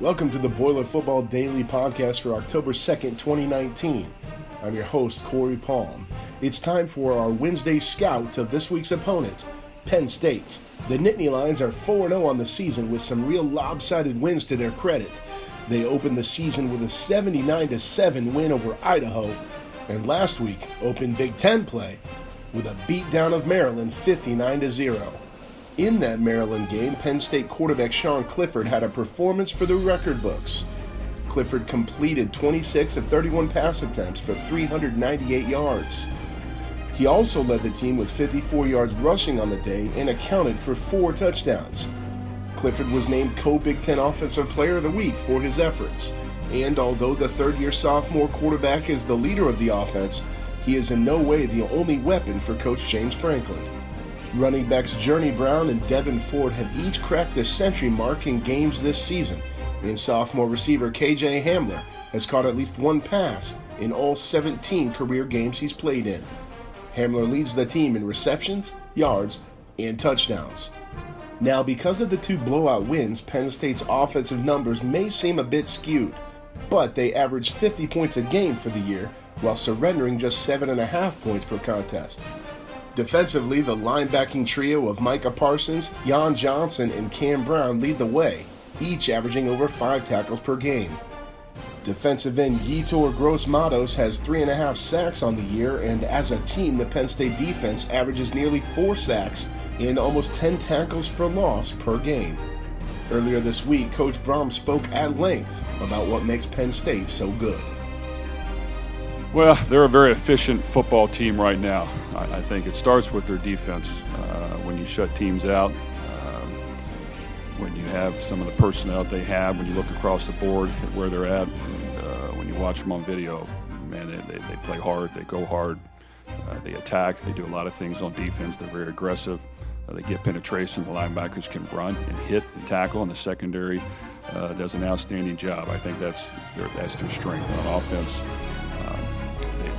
Welcome to the Boiler Football Daily Podcast for October 2nd, 2019. I'm your host, Corey Palm. It's time for our Wednesday scout of this week's opponent, Penn State. The Nittany Lions are 4 0 on the season with some real lopsided wins to their credit. They opened the season with a 79 7 win over Idaho, and last week opened Big Ten play with a beatdown of Maryland 59 0. In that Maryland game, Penn State quarterback Sean Clifford had a performance for the record books. Clifford completed 26 of 31 pass attempts for 398 yards. He also led the team with 54 yards rushing on the day and accounted for four touchdowns. Clifford was named co Big Ten Offensive Player of the Week for his efforts. And although the third year sophomore quarterback is the leader of the offense, he is in no way the only weapon for Coach James Franklin. Running backs Journey Brown and Devyn Ford have each cracked the century mark in games this season, and sophomore receiver KJ Hamler has caught at least one pass in all 17 career games he's played in. Hamler leads the team in receptions, yards, and touchdowns. Now, because of the two blowout wins, Penn State's offensive numbers may seem a bit skewed, but they averaged 50 points a game for the year while surrendering just 7.5 points per contest. Defensively, the linebacking trio of Micah Parsons, Jan Johnson, and Cam Brown lead the way, each averaging over five tackles per game. Defensive end Yetur Gross Matos has three and a half sacks on the year, and as a team, the Penn State defense averages nearly four sacks and almost 10 tackles for loss per game. Earlier this week, Coach Brohm spoke at length about what makes Penn State so good. Well, they're a very efficient football team right now. I, I think it starts with their defense. Uh, when you shut teams out, um, when you have some of the personnel they have, when you look across the board at where they're at, and, uh, when you watch them on video, man, they, they, they play hard, they go hard, uh, they attack, they do a lot of things on defense. They're very aggressive. Uh, they get penetration. The linebackers can run and hit and tackle, and the secondary uh, does an outstanding job. I think that's their, that's their strength on offense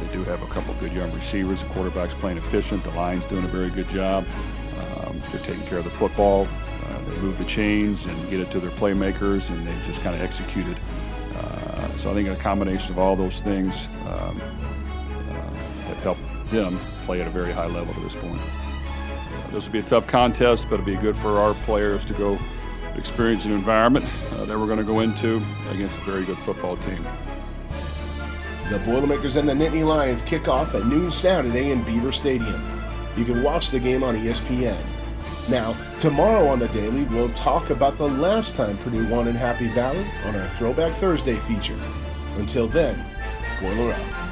do have a couple good young receivers. The quarterback's playing efficient. The line's doing a very good job. Um, they're taking care of the football. Uh, they move the chains and get it to their playmakers, and they've just kind of executed. Uh, so I think a combination of all those things um, uh, have helped them play at a very high level to this point. This will be a tough contest, but it'll be good for our players to go experience an environment uh, that we're going to go into against a very good football team. The Boilermakers and the Nittany Lions kick off at noon Saturday in Beaver Stadium. You can watch the game on ESPN. Now, tomorrow on the Daily, we'll talk about the last time Purdue won in Happy Valley on our Throwback Thursday feature. Until then, Boiler up.